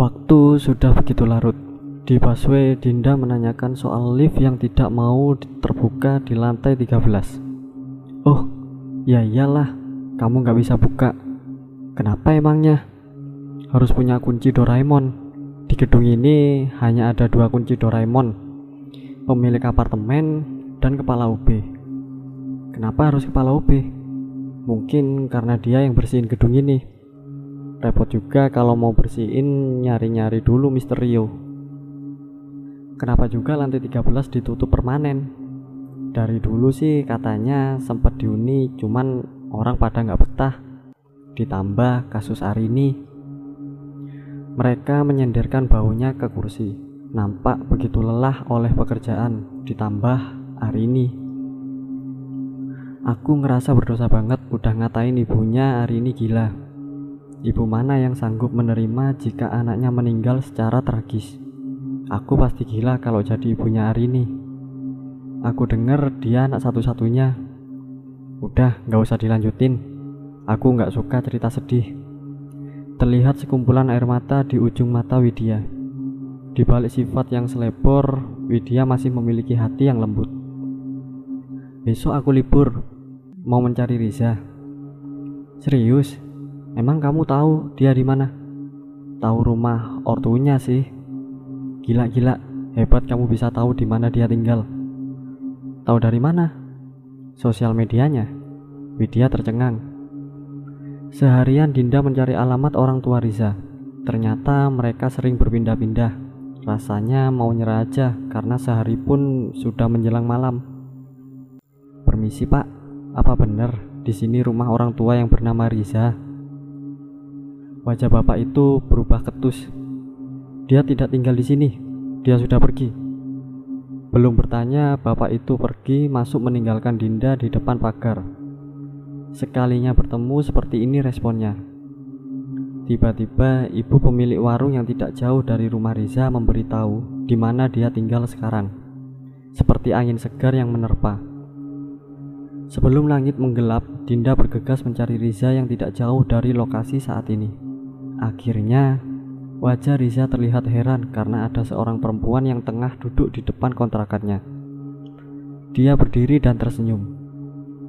Waktu sudah begitu larut. Di busway, Dinda menanyakan soal lift yang tidak mau terbuka di lantai 13. Oh, ya iyalah, kamu nggak bisa buka. Kenapa emangnya? Harus punya kunci Doraemon. Di gedung ini hanya ada dua kunci Doraemon, pemilik apartemen dan kepala UB. Kenapa harus kepala UB? Mungkin karena dia yang bersihin gedung ini. Repot juga kalau mau bersihin nyari-nyari dulu Misterio. Kenapa juga lantai 13 ditutup permanen? Dari dulu sih katanya sempat diuni cuman orang pada nggak betah. Ditambah kasus Arini. Mereka menyenderkan baunya ke kursi. Nampak begitu lelah oleh pekerjaan, ditambah Arini. Aku ngerasa berdosa banget udah ngatain ibunya Arini gila. Ibu mana yang sanggup menerima jika anaknya meninggal secara tragis? Aku pasti gila kalau jadi ibunya Arini. Aku denger dia anak satu-satunya. Udah, gak usah dilanjutin. Aku gak suka cerita sedih. Terlihat sekumpulan air mata di ujung mata Widya. Di balik sifat yang selebor, Widya masih memiliki hati yang lembut. Besok aku libur, mau mencari Riza. Serius? Emang kamu tahu dia di mana? Tahu rumah ortunya sih. Gila-gila, hebat kamu bisa tahu di mana dia tinggal. Tahu dari mana? Sosial medianya. Widya tercengang. Seharian Dinda mencari alamat orang tua Riza. Ternyata mereka sering berpindah-pindah. Rasanya mau nyerah aja karena sehari pun sudah menjelang malam. Permisi pak, apa benar di sini rumah orang tua yang bernama Riza? Wajah bapak itu berubah ketus. Dia tidak tinggal di sini. Dia sudah pergi. Belum bertanya, bapak itu pergi masuk meninggalkan Dinda di depan pagar. Sekalinya bertemu seperti ini responnya. Tiba-tiba ibu pemilik warung yang tidak jauh dari rumah Riza memberitahu di mana dia tinggal sekarang. Seperti angin segar yang menerpa. Sebelum langit menggelap, Dinda bergegas mencari Riza yang tidak jauh dari lokasi saat ini. Akhirnya, wajah Riza terlihat heran karena ada seorang perempuan yang tengah duduk di depan kontrakannya. Dia berdiri dan tersenyum.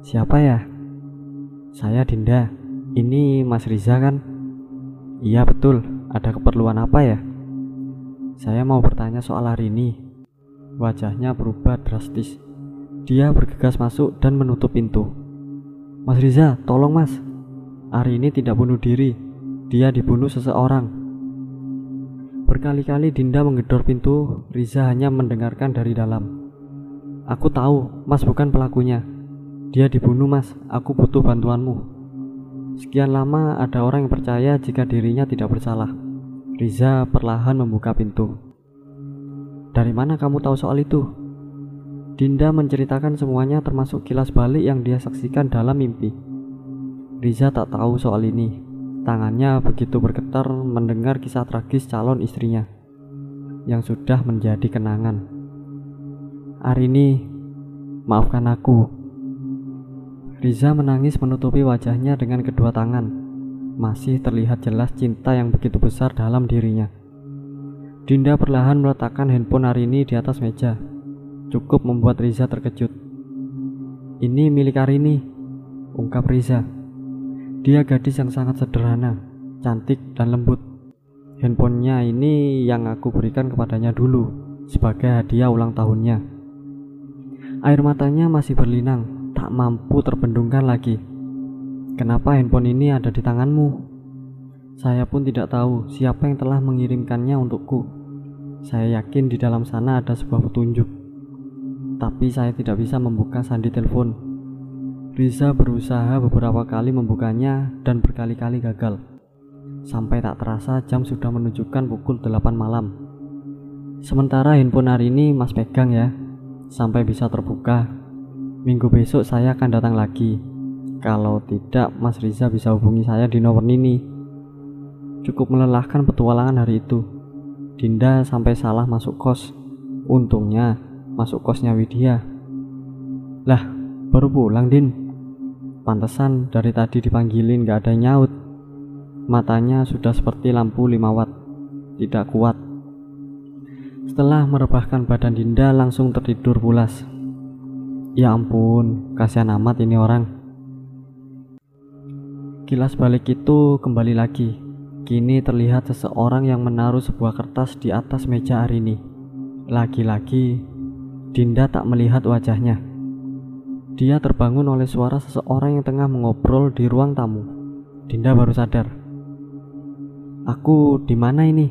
Siapa ya? Saya Dinda. Ini Mas Riza kan? Iya betul. Ada keperluan apa ya? Saya mau bertanya soal hari ini. Wajahnya berubah drastis. Dia bergegas masuk dan menutup pintu. Mas Riza, tolong mas. Hari ini tidak bunuh diri, dia dibunuh seseorang. Berkali-kali Dinda menggedor pintu, Riza hanya mendengarkan dari dalam. Aku tahu, Mas bukan pelakunya. Dia dibunuh, Mas. Aku butuh bantuanmu. Sekian lama ada orang yang percaya jika dirinya tidak bersalah. Riza perlahan membuka pintu. Dari mana kamu tahu soal itu? Dinda menceritakan semuanya termasuk kilas balik yang dia saksikan dalam mimpi. Riza tak tahu soal ini, Tangannya begitu bergetar mendengar kisah tragis calon istrinya yang sudah menjadi kenangan. Arini, maafkan aku. Riza menangis menutupi wajahnya dengan kedua tangan. Masih terlihat jelas cinta yang begitu besar dalam dirinya. Dinda perlahan meletakkan handphone Arini di atas meja. Cukup membuat Riza terkejut. Ini milik Arini, ungkap Riza. Dia gadis yang sangat sederhana, cantik dan lembut. Handphonenya ini yang aku berikan kepadanya dulu sebagai hadiah ulang tahunnya. Air matanya masih berlinang, tak mampu terbendungkan lagi. Kenapa handphone ini ada di tanganmu? Saya pun tidak tahu siapa yang telah mengirimkannya untukku. Saya yakin di dalam sana ada sebuah petunjuk. Tapi saya tidak bisa membuka sandi telepon Riza berusaha beberapa kali membukanya dan berkali-kali gagal. Sampai tak terasa jam sudah menunjukkan pukul 8 malam. Sementara handphone hari ini Mas pegang ya, sampai bisa terbuka. Minggu besok saya akan datang lagi. Kalau tidak, Mas Riza bisa hubungi saya di nomor ini. Cukup melelahkan petualangan hari itu. Dinda sampai salah masuk kos. Untungnya masuk kosnya Widya. Lah, baru pulang Din. Pantesan dari tadi dipanggilin gak ada nyaut. Matanya sudah seperti lampu 5 watt. tidak kuat. Setelah merebahkan badan Dinda langsung tertidur pulas. Ya ampun, kasihan amat ini orang. Kilas balik itu kembali lagi. Kini terlihat seseorang yang menaruh sebuah kertas di atas meja Arini. Lagi-lagi, Dinda tak melihat wajahnya. Dia terbangun oleh suara seseorang yang tengah mengobrol di ruang tamu. Dinda baru sadar. Aku di mana ini?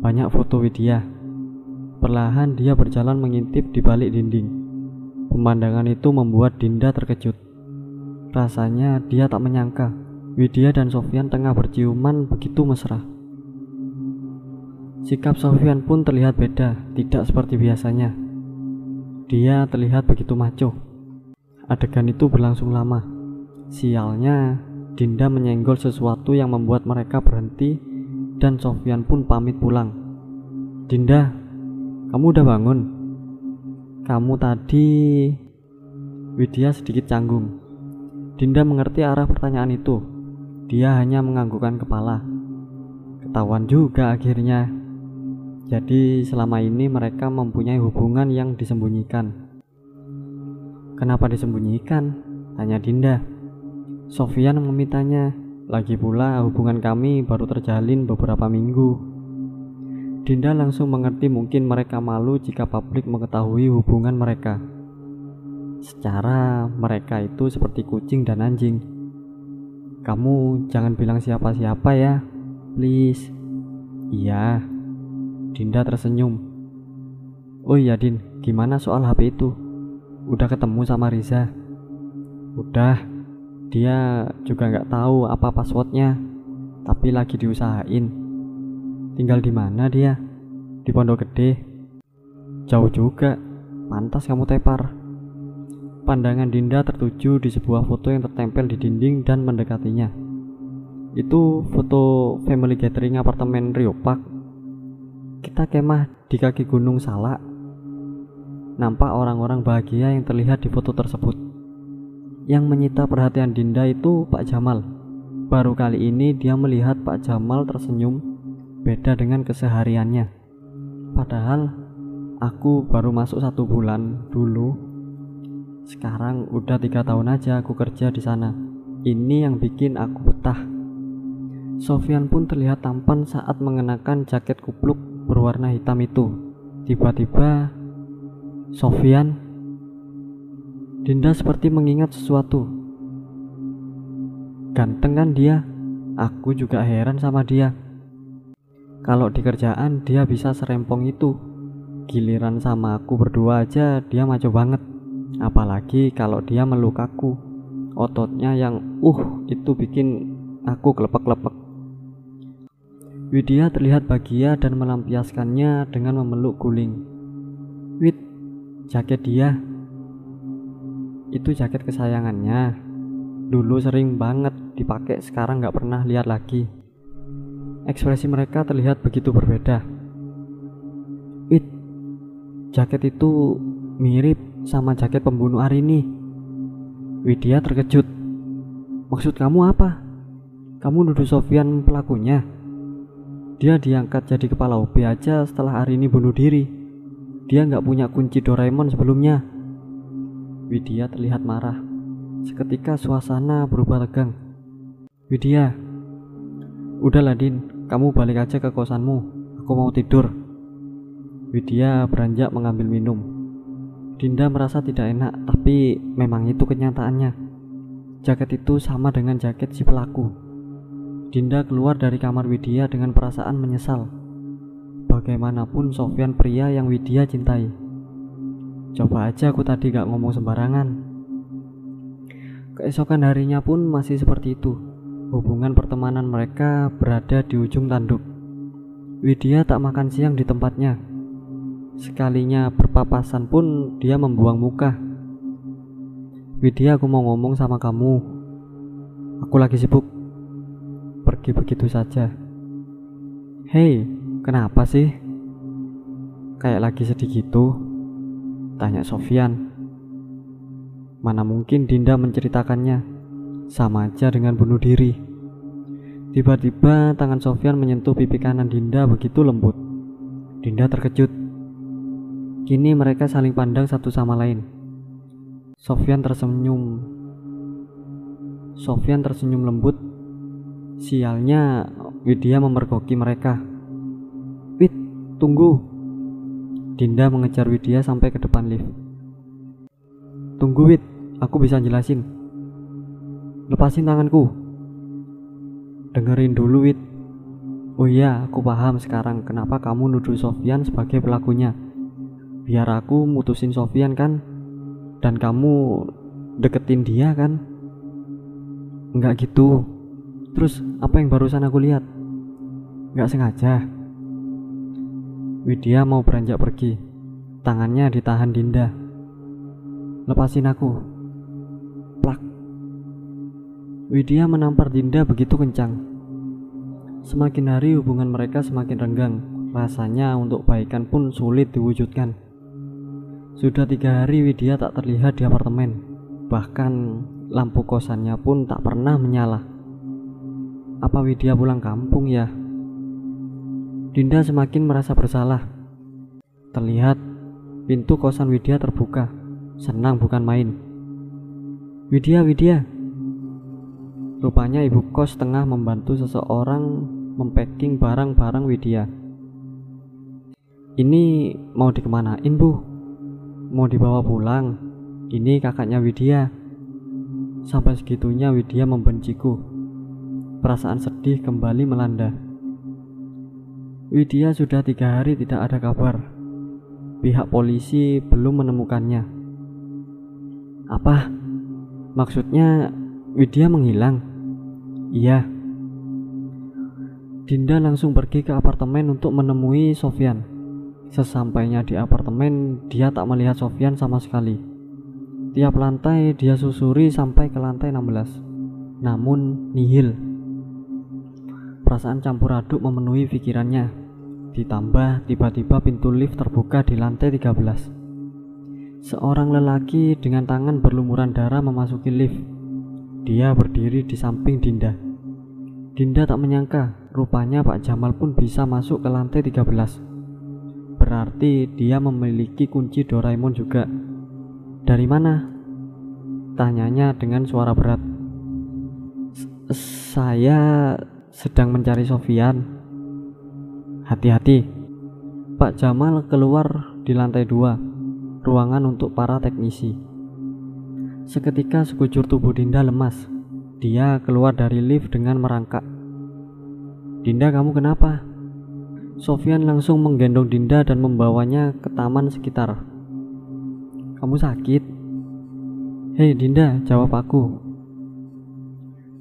Banyak foto Widya. Perlahan dia berjalan mengintip di balik dinding. Pemandangan itu membuat Dinda terkejut. Rasanya dia tak menyangka Widya dan Sofian tengah berciuman begitu mesra. Sikap Sofian pun terlihat beda, tidak seperti biasanya. Dia terlihat begitu maco. Adegan itu berlangsung lama. Sialnya, Dinda menyenggol sesuatu yang membuat mereka berhenti dan Sofian pun pamit pulang. Dinda, kamu udah bangun? Kamu tadi Widya sedikit canggung. Dinda mengerti arah pertanyaan itu. Dia hanya menganggukkan kepala. Ketahuan juga akhirnya. Jadi selama ini mereka mempunyai hubungan yang disembunyikan. Kenapa disembunyikan? Tanya Dinda. Sofian memintanya. Lagi pula hubungan kami baru terjalin beberapa minggu. Dinda langsung mengerti mungkin mereka malu jika publik mengetahui hubungan mereka. Secara mereka itu seperti kucing dan anjing. Kamu jangan bilang siapa-siapa ya, please. Iya. Dinda tersenyum. Oh iya Din, gimana soal HP itu? Udah ketemu sama Riza? Udah. Dia juga nggak tahu apa passwordnya, tapi lagi diusahain. Tinggal di mana dia? Di Pondok Gede. Jauh juga. Pantas kamu tepar. Pandangan Dinda tertuju di sebuah foto yang tertempel di dinding dan mendekatinya. Itu foto family gathering apartemen Rio Park. Kita kemah di kaki gunung Salak. Nampak orang-orang bahagia yang terlihat di foto tersebut. Yang menyita perhatian Dinda itu Pak Jamal. Baru kali ini dia melihat Pak Jamal tersenyum beda dengan kesehariannya. Padahal aku baru masuk satu bulan dulu. Sekarang udah tiga tahun aja aku kerja di sana. Ini yang bikin aku betah. Sofian pun terlihat tampan saat mengenakan jaket kupluk berwarna hitam itu. Tiba-tiba, Sofian, Dinda seperti mengingat sesuatu. Ganteng kan dia? Aku juga heran sama dia. Kalau di kerjaan dia bisa serempong itu. Giliran sama aku berdua aja dia maco banget. Apalagi kalau dia meluk aku. Ototnya yang uh itu bikin aku kelepek-kelepek. Widya terlihat bahagia dan melampiaskannya dengan memeluk guling. Wid, jaket dia. Itu jaket kesayangannya. Dulu sering banget dipakai, sekarang nggak pernah lihat lagi. Ekspresi mereka terlihat begitu berbeda. It, jaket itu mirip sama jaket pembunuh Arini. Widya terkejut. Maksud kamu apa? Kamu nuduh Sofian pelakunya? Dia diangkat jadi kepala OB aja setelah Arini bunuh diri. Dia nggak punya kunci Doraemon sebelumnya. Widya terlihat marah. Seketika suasana berubah tegang. Widya, udahlah Din, kamu balik aja ke kosanmu. Aku mau tidur. Widya beranjak mengambil minum. Dinda merasa tidak enak, tapi memang itu kenyataannya. Jaket itu sama dengan jaket si pelaku. Dinda keluar dari kamar Widya dengan perasaan menyesal. Bagaimanapun Sofyan pria yang Widya cintai. Coba aja aku tadi gak ngomong sembarangan. Keesokan harinya pun masih seperti itu. Hubungan pertemanan mereka berada di ujung tanduk. Widya tak makan siang di tempatnya. Sekalinya berpapasan pun dia membuang muka. Widya aku mau ngomong sama kamu. Aku lagi sibuk. Pergi begitu saja. Hei, kenapa sih? Kayak lagi sedih gitu. Tanya Sofian. Mana mungkin Dinda menceritakannya sama aja dengan bunuh diri. Tiba-tiba tangan Sofyan menyentuh pipi kanan Dinda begitu lembut. Dinda terkejut. Kini mereka saling pandang satu sama lain. Sofyan tersenyum. Sofyan tersenyum lembut. Sialnya Widya memergoki mereka. Wid, tunggu. Dinda mengejar Widya sampai ke depan lift. Tunggu Wid, aku bisa jelasin. Lepasin tanganku, Dengerin dulu, Wit. Oh iya, aku paham sekarang kenapa kamu nuduh Sofian sebagai pelakunya. Biar aku mutusin Sofian kan? Dan kamu deketin dia kan? Enggak gitu. Terus apa yang barusan aku lihat? Enggak sengaja. Widya mau beranjak pergi. Tangannya ditahan Dinda. Lepasin aku. Plak. Widya menampar Dinda begitu kencang. Semakin hari hubungan mereka semakin renggang. Rasanya untuk baikan pun sulit diwujudkan. Sudah tiga hari Widya tak terlihat di apartemen. Bahkan lampu kosannya pun tak pernah menyala. Apa Widya pulang kampung ya? Dinda semakin merasa bersalah. Terlihat pintu kosan Widya terbuka. Senang bukan main. Widya, Widya, Rupanya ibu kos tengah membantu seseorang mempacking barang-barang Widya. Ini mau dikemanain bu? Mau dibawa pulang? Ini kakaknya Widya. Sampai segitunya Widya membenciku. Perasaan sedih kembali melanda. Widya sudah tiga hari tidak ada kabar. Pihak polisi belum menemukannya. Apa? Maksudnya Widya menghilang? Iya. Dinda langsung pergi ke apartemen untuk menemui Sofyan. Sesampainya di apartemen, dia tak melihat Sofyan sama sekali. Tiap lantai dia susuri sampai ke lantai 16. Namun nihil. Perasaan campur aduk memenuhi pikirannya. Ditambah tiba-tiba pintu lift terbuka di lantai 13. Seorang lelaki dengan tangan berlumuran darah memasuki lift dia berdiri di samping Dinda. Dinda tak menyangka rupanya Pak Jamal pun bisa masuk ke lantai 13. Berarti dia memiliki kunci Doraemon juga. Dari mana? Tanyanya dengan suara berat. Saya sedang mencari Sofian. Hati-hati. Pak Jamal keluar di lantai dua, ruangan untuk para teknisi. Seketika sekujur tubuh Dinda lemas. Dia keluar dari lift dengan merangkak. Dinda, kamu kenapa? Sofian langsung menggendong Dinda dan membawanya ke taman sekitar. Kamu sakit? Hei Dinda, jawab aku.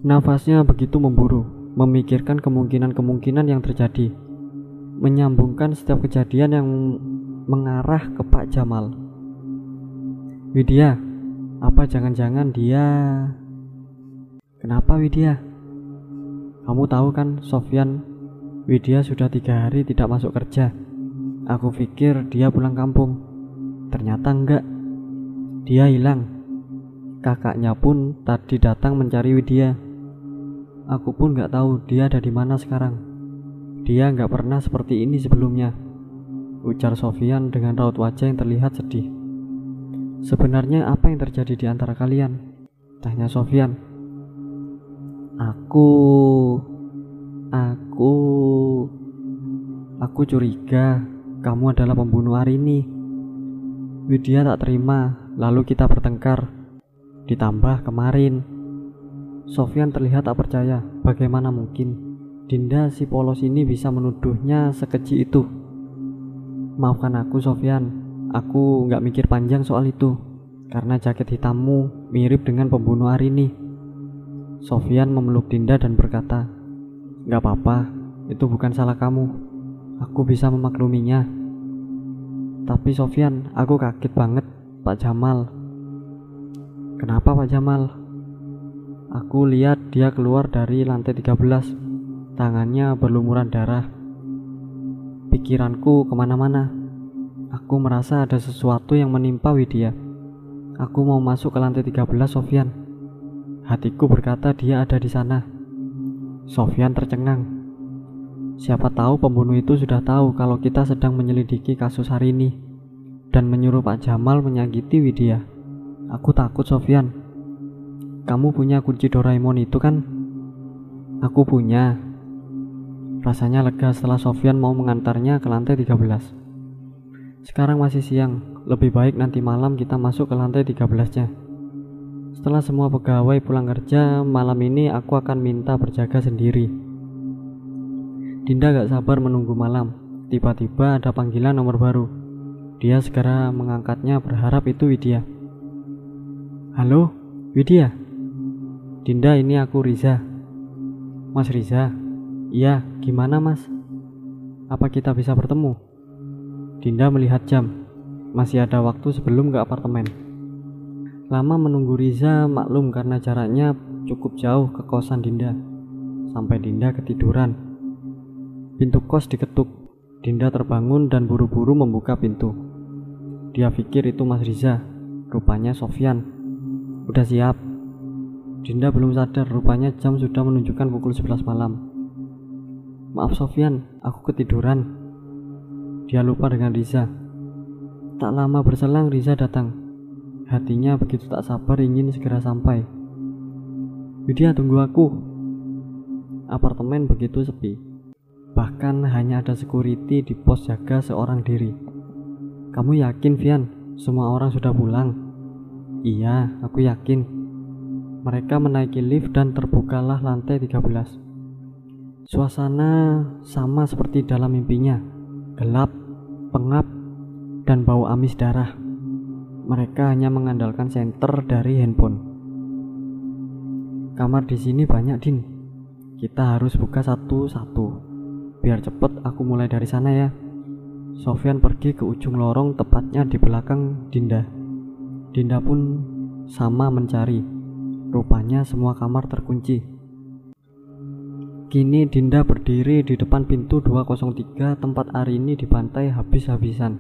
Nafasnya begitu memburu, memikirkan kemungkinan-kemungkinan yang terjadi, menyambungkan setiap kejadian yang mengarah ke Pak Jamal. Widya, apa jangan-jangan dia? Kenapa Widya? Kamu tahu kan Sofyan Widya sudah tiga hari tidak masuk kerja. Aku pikir dia pulang kampung. Ternyata enggak. Dia hilang. Kakaknya pun tadi datang mencari Widya Aku pun nggak tahu dia ada di mana sekarang Dia nggak pernah seperti ini sebelumnya Ujar Sofyan dengan raut wajah yang terlihat sedih Sebenarnya apa yang terjadi di antara kalian? Tanya Sofyan. Aku aku aku curiga kamu adalah pembunuh Arini. Widya tak terima, lalu kita bertengkar. Ditambah kemarin Sofyan terlihat tak percaya. Bagaimana mungkin Dinda si polos ini bisa menuduhnya sekeji itu? Maafkan aku Sofyan, Aku nggak mikir panjang soal itu karena jaket hitammu mirip dengan pembunuh Arini. Sofian memeluk Dinda dan berkata, "Gak apa-apa, itu bukan salah kamu. Aku bisa memakluminya." Tapi Sofian, aku kaget banget, Pak Jamal. Kenapa Pak Jamal? Aku lihat dia keluar dari lantai 13, tangannya berlumuran darah. Pikiranku ke mana-mana. Aku merasa ada sesuatu yang menimpa Widya. Aku mau masuk ke lantai 13 Sofyan. Hatiku berkata dia ada di sana. Sofyan tercengang. Siapa tahu pembunuh itu sudah tahu kalau kita sedang menyelidiki kasus hari ini dan menyuruh Pak Jamal menyakiti Widya. Aku takut Sofyan. Kamu punya kunci Doraemon itu kan? Aku punya. Rasanya lega setelah Sofyan mau mengantarnya ke lantai 13. Sekarang masih siang, lebih baik nanti malam kita masuk ke lantai 13-nya. Setelah semua pegawai pulang kerja, malam ini aku akan minta berjaga sendiri. Dinda gak sabar menunggu malam. Tiba-tiba ada panggilan nomor baru. Dia segera mengangkatnya berharap itu Widya. Halo, Widya. Dinda, ini aku Riza. Mas Riza. Iya, gimana mas? Apa kita bisa bertemu? Dinda melihat jam. Masih ada waktu sebelum ke apartemen. Lama menunggu Riza maklum karena jaraknya cukup jauh ke kosan Dinda. Sampai Dinda ketiduran. Pintu kos diketuk. Dinda terbangun dan buru-buru membuka pintu. Dia pikir itu Mas Riza. Rupanya Sofyan. Udah siap. Dinda belum sadar rupanya jam sudah menunjukkan pukul 11 malam. Maaf Sofyan, aku ketiduran. Dia lupa dengan Riza. Tak lama berselang Riza datang. Hatinya begitu tak sabar ingin segera sampai. Widya tunggu aku. Apartemen begitu sepi. Bahkan hanya ada security di pos jaga seorang diri. Kamu yakin, Vian? Semua orang sudah pulang? Iya, aku yakin. Mereka menaiki lift dan terbukalah lantai 13. Suasana sama seperti dalam mimpinya. Gelap, pengap, dan bau amis darah mereka hanya mengandalkan senter dari handphone. Kamar di sini banyak, Din. Kita harus buka satu-satu. Biar cepet aku mulai dari sana ya. Sofyan pergi ke ujung lorong tepatnya di belakang Dinda. Dinda pun sama mencari. Rupanya semua kamar terkunci. Kini Dinda berdiri di depan pintu 203 tempat Arini dibantai habis-habisan.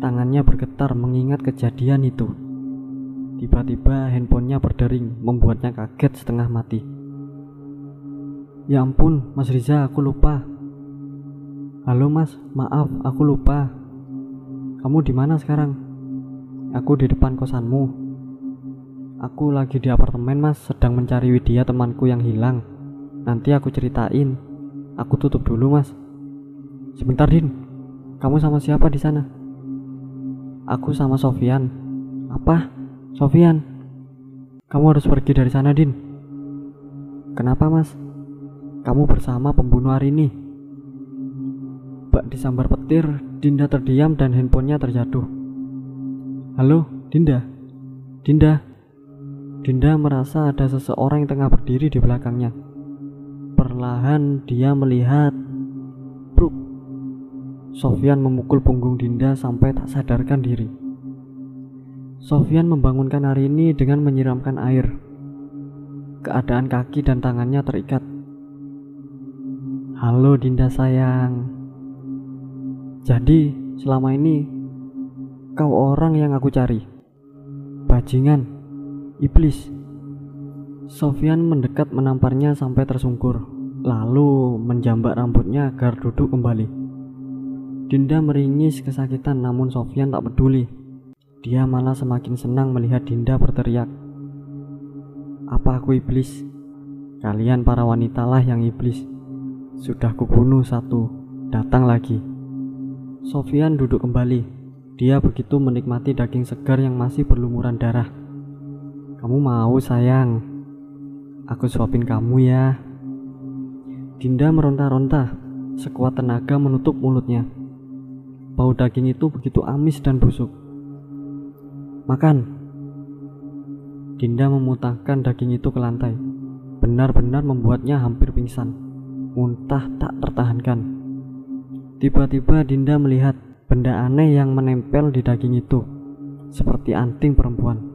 Tangannya bergetar mengingat kejadian itu. Tiba-tiba handphonenya berdering, membuatnya kaget setengah mati. Ya ampun, Mas Riza, aku lupa. Halo Mas, maaf, aku lupa. Kamu di mana sekarang? Aku di depan kosanmu. Aku lagi di apartemen Mas, sedang mencari Widya temanku yang hilang. Nanti aku ceritain. Aku tutup dulu Mas. Sebentar Din, kamu sama siapa di sana? Aku sama Sofian. Apa? Sofian? Kamu harus pergi dari sana, Din. Kenapa, Mas? Kamu bersama pembunuh hari ini. Bak disambar petir, Dinda terdiam dan handphonenya terjatuh. Halo, Dinda. Dinda. Dinda merasa ada seseorang yang tengah berdiri di belakangnya. Perlahan dia melihat Sofyan memukul punggung Dinda sampai tak sadarkan diri. Sofyan membangunkan hari ini dengan menyiramkan air. Keadaan kaki dan tangannya terikat. Halo Dinda sayang. Jadi selama ini kau orang yang aku cari. Bajingan, iblis. Sofyan mendekat menamparnya sampai tersungkur, lalu menjambak rambutnya agar duduk kembali. Dinda meringis kesakitan namun Sofyan tak peduli. Dia malah semakin senang melihat Dinda berteriak. Apa aku iblis? Kalian para wanita lah yang iblis. Sudah kubunuh satu, datang lagi. Sofyan duduk kembali. Dia begitu menikmati daging segar yang masih berlumuran darah. Kamu mau sayang? Aku suapin kamu ya. Dinda meronta-ronta, sekuat tenaga menutup mulutnya. Bau daging itu begitu amis dan busuk. Makan. Dinda memutahkan daging itu ke lantai. Benar-benar membuatnya hampir pingsan. Muntah tak tertahankan. Tiba-tiba Dinda melihat benda aneh yang menempel di daging itu. Seperti anting perempuan.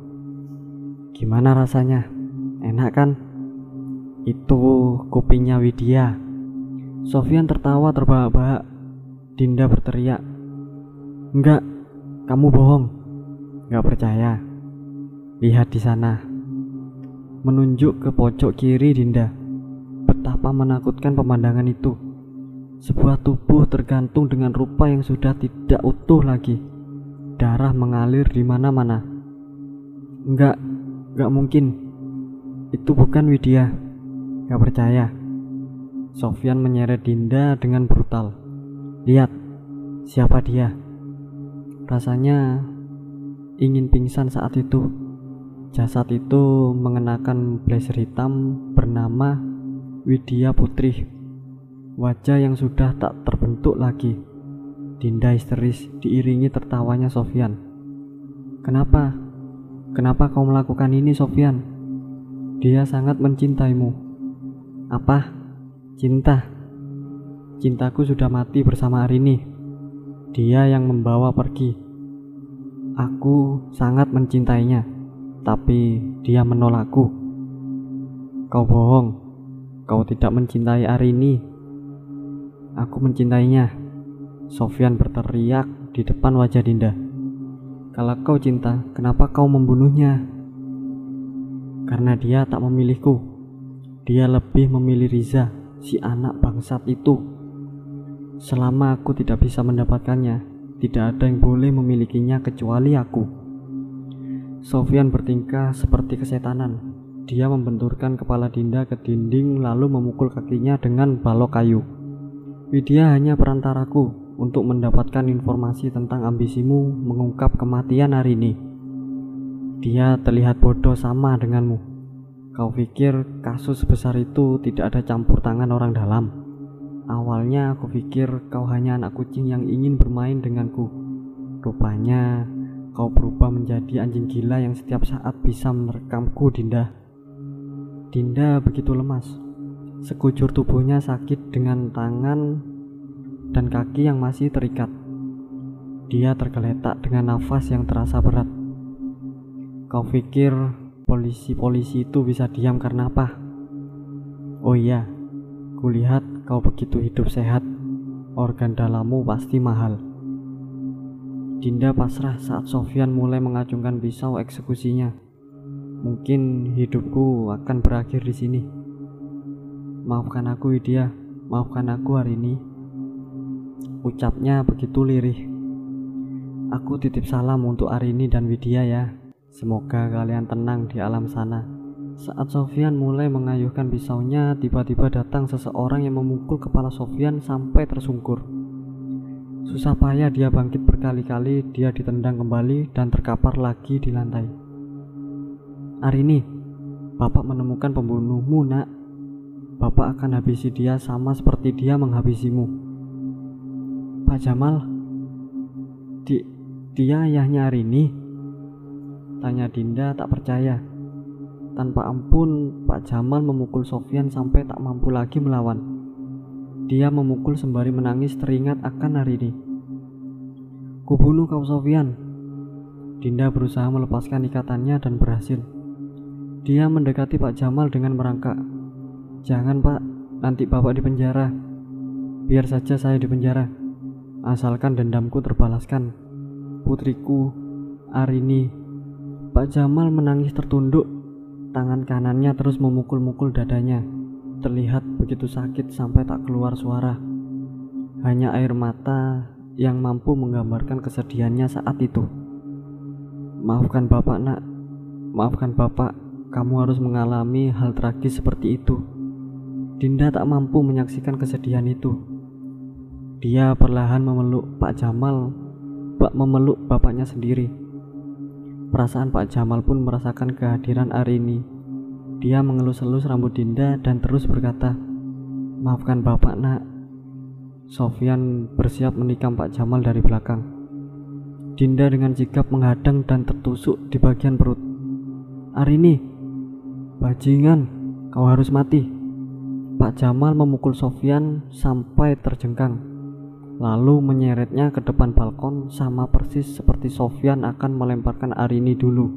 Gimana rasanya? Enak kan? Itu kupingnya Widya. Sofian tertawa terbahak-bahak. Dinda berteriak, Enggak, kamu bohong. Enggak percaya. Lihat di sana. Menunjuk ke pojok kiri Dinda. Betapa menakutkan pemandangan itu. Sebuah tubuh tergantung dengan rupa yang sudah tidak utuh lagi. Darah mengalir di mana-mana. Enggak, enggak mungkin. Itu bukan Widya. Enggak percaya. Sofyan menyeret Dinda dengan brutal. Lihat, siapa dia? Rasanya ingin pingsan saat itu. Jasad itu mengenakan blazer hitam bernama Widya Putri. Wajah yang sudah tak terbentuk lagi. Dinda histeris diiringi tertawanya Sofyan. Kenapa? Kenapa kau melakukan ini Sofyan? Dia sangat mencintaimu. Apa? Cinta? Cintaku sudah mati bersama Arini. Dia yang membawa pergi. Aku sangat mencintainya tapi dia menolakku. Kau bohong, kau tidak mencintai Arini. Aku mencintainya. Sofyan berteriak di depan wajah Dinda. Kalau kau cinta, kenapa kau membunuhnya? Karena dia tak memilihku. Dia lebih memilih Riza, si anak bangsat itu. Selama aku tidak bisa mendapatkannya, tidak ada yang boleh memilikinya kecuali aku. Sofian bertingkah seperti kesetanan. Dia membenturkan kepala Dinda ke dinding lalu memukul kakinya dengan balok kayu. Widya hanya perantaraku untuk mendapatkan informasi tentang ambisimu mengungkap kematian hari ini. Dia terlihat bodoh sama denganmu. Kau pikir kasus sebesar itu tidak ada campur tangan orang dalam? Awalnya aku pikir kau hanya anak kucing yang ingin bermain denganku. Rupanya Kau berubah menjadi anjing gila yang setiap saat bisa merekamku, Dinda. Dinda begitu lemas. Sekujur tubuhnya sakit dengan tangan dan kaki yang masih terikat. Dia tergeletak dengan nafas yang terasa berat. Kau pikir polisi-polisi itu bisa diam karena apa? Oh iya, kulihat kau begitu hidup sehat. Organ dalammu pasti mahal. Dinda pasrah saat Sofyan mulai mengacungkan pisau eksekusinya. Mungkin hidupku akan berakhir di sini. Maafkan aku, Widya. Maafkan aku hari ini. Ucapnya begitu lirih. Aku titip salam untuk Arini dan Widya ya. Semoga kalian tenang di alam sana. Saat Sofyan mulai mengayuhkan pisaunya, tiba-tiba datang seseorang yang memukul kepala Sofyan sampai tersungkur. Susah payah dia bangkit berkali-kali, dia ditendang kembali dan terkapar lagi di lantai. Hari ini, Bapak menemukan pembunuhmu, nak. Bapak akan habisi dia sama seperti dia menghabisimu. Pak Jamal, di, dia ayahnya hari ini? Tanya Dinda tak percaya. Tanpa ampun, Pak Jamal memukul Sofyan sampai tak mampu lagi melawan. Dia memukul sembari menangis teringat akan hari ini. Kubunuh kau Sofian. Dinda berusaha melepaskan ikatannya dan berhasil. Dia mendekati Pak Jamal dengan merangkak. Jangan pak, nanti bapak di penjara. Biar saja saya di penjara. Asalkan dendamku terbalaskan. Putriku, Arini. Pak Jamal menangis tertunduk. Tangan kanannya terus memukul-mukul dadanya. Terlihat begitu sakit sampai tak keluar suara. Hanya air mata yang mampu menggambarkan kesedihannya saat itu. Maafkan Bapak, Nak. Maafkan Bapak, kamu harus mengalami hal tragis seperti itu. Dinda tak mampu menyaksikan kesedihan itu. Dia perlahan memeluk Pak Jamal, Pak memeluk bapaknya sendiri. Perasaan Pak Jamal pun merasakan kehadiran Arini dia mengelus-elus rambut Dinda dan terus berkata, Maafkan bapak nak. Sofyan bersiap menikam Pak Jamal dari belakang. Dinda dengan sigap menghadang dan tertusuk di bagian perut. Arini, bajingan, kau harus mati. Pak Jamal memukul Sofyan sampai terjengkang, lalu menyeretnya ke depan balkon sama persis seperti Sofyan akan melemparkan Arini dulu.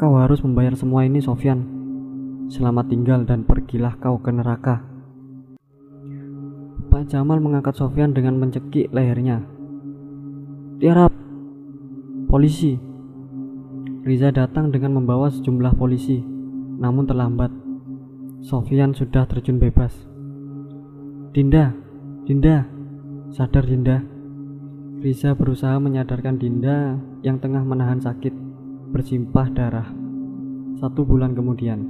Kau harus membayar semua ini, Sofyan. Selamat tinggal dan pergilah kau ke neraka. Pak Jamal mengangkat Sofyan dengan mencekik lehernya. Tiarap, polisi. Riza datang dengan membawa sejumlah polisi, namun terlambat. Sofian sudah terjun bebas. Dinda, Dinda, sadar Dinda. Riza berusaha menyadarkan Dinda yang tengah menahan sakit, bersimpah darah. Satu bulan kemudian.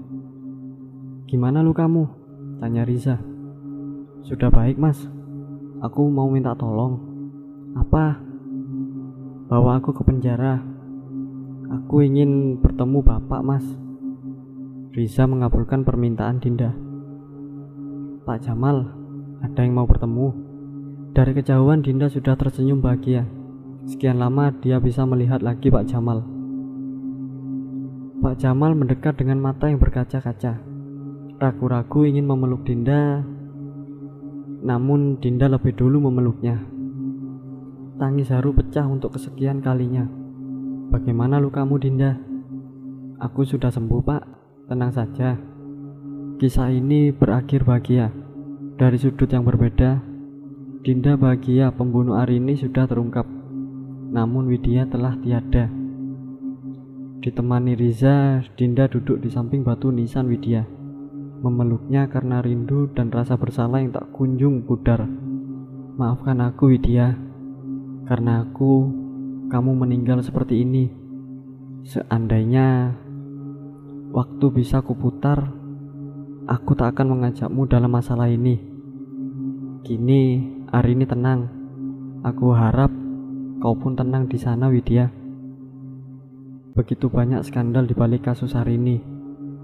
Gimana lukamu? Tanya Riza. Sudah baik mas. Aku mau minta tolong. Apa? Bawa aku ke penjara. Aku ingin bertemu bapak mas. Riza mengabulkan permintaan Dinda. Pak Jamal, ada yang mau bertemu. Dari kejauhan Dinda sudah tersenyum bahagia. Sekian lama dia bisa melihat lagi Pak Jamal. Pak Jamal mendekat dengan mata yang berkaca-kaca. Ragu-ragu ingin memeluk Dinda, namun Dinda lebih dulu memeluknya. Tangis haru pecah untuk kesekian kalinya. Bagaimana lukamu Dinda? Aku sudah sembuh pak. Tenang saja, kisah ini berakhir bahagia. Dari sudut yang berbeda, Dinda bahagia pembunuh Arini sudah terungkap, namun Widya telah tiada. Ditemani Riza, Dinda duduk di samping batu nisan Widya, memeluknya karena rindu dan rasa bersalah yang tak kunjung pudar. Maafkan aku Widya, karena aku kamu meninggal seperti ini. Seandainya waktu bisa kuputar, aku tak akan mengajakmu dalam masalah ini. Kini, hari ini tenang. Aku harap kau pun tenang di sana, Widya. Begitu banyak skandal di balik kasus hari ini,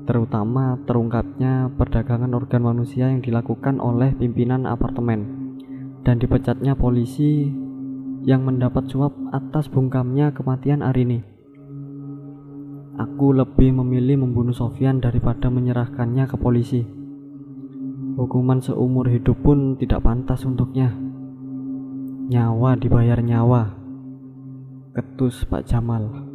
terutama terungkapnya perdagangan organ manusia yang dilakukan oleh pimpinan apartemen dan dipecatnya polisi yang mendapat suap atas bungkamnya kematian Arini. Aku lebih memilih membunuh Sofian daripada menyerahkannya ke polisi. Hukuman seumur hidup pun tidak pantas untuknya. Nyawa dibayar nyawa. Ketus Pak Jamal.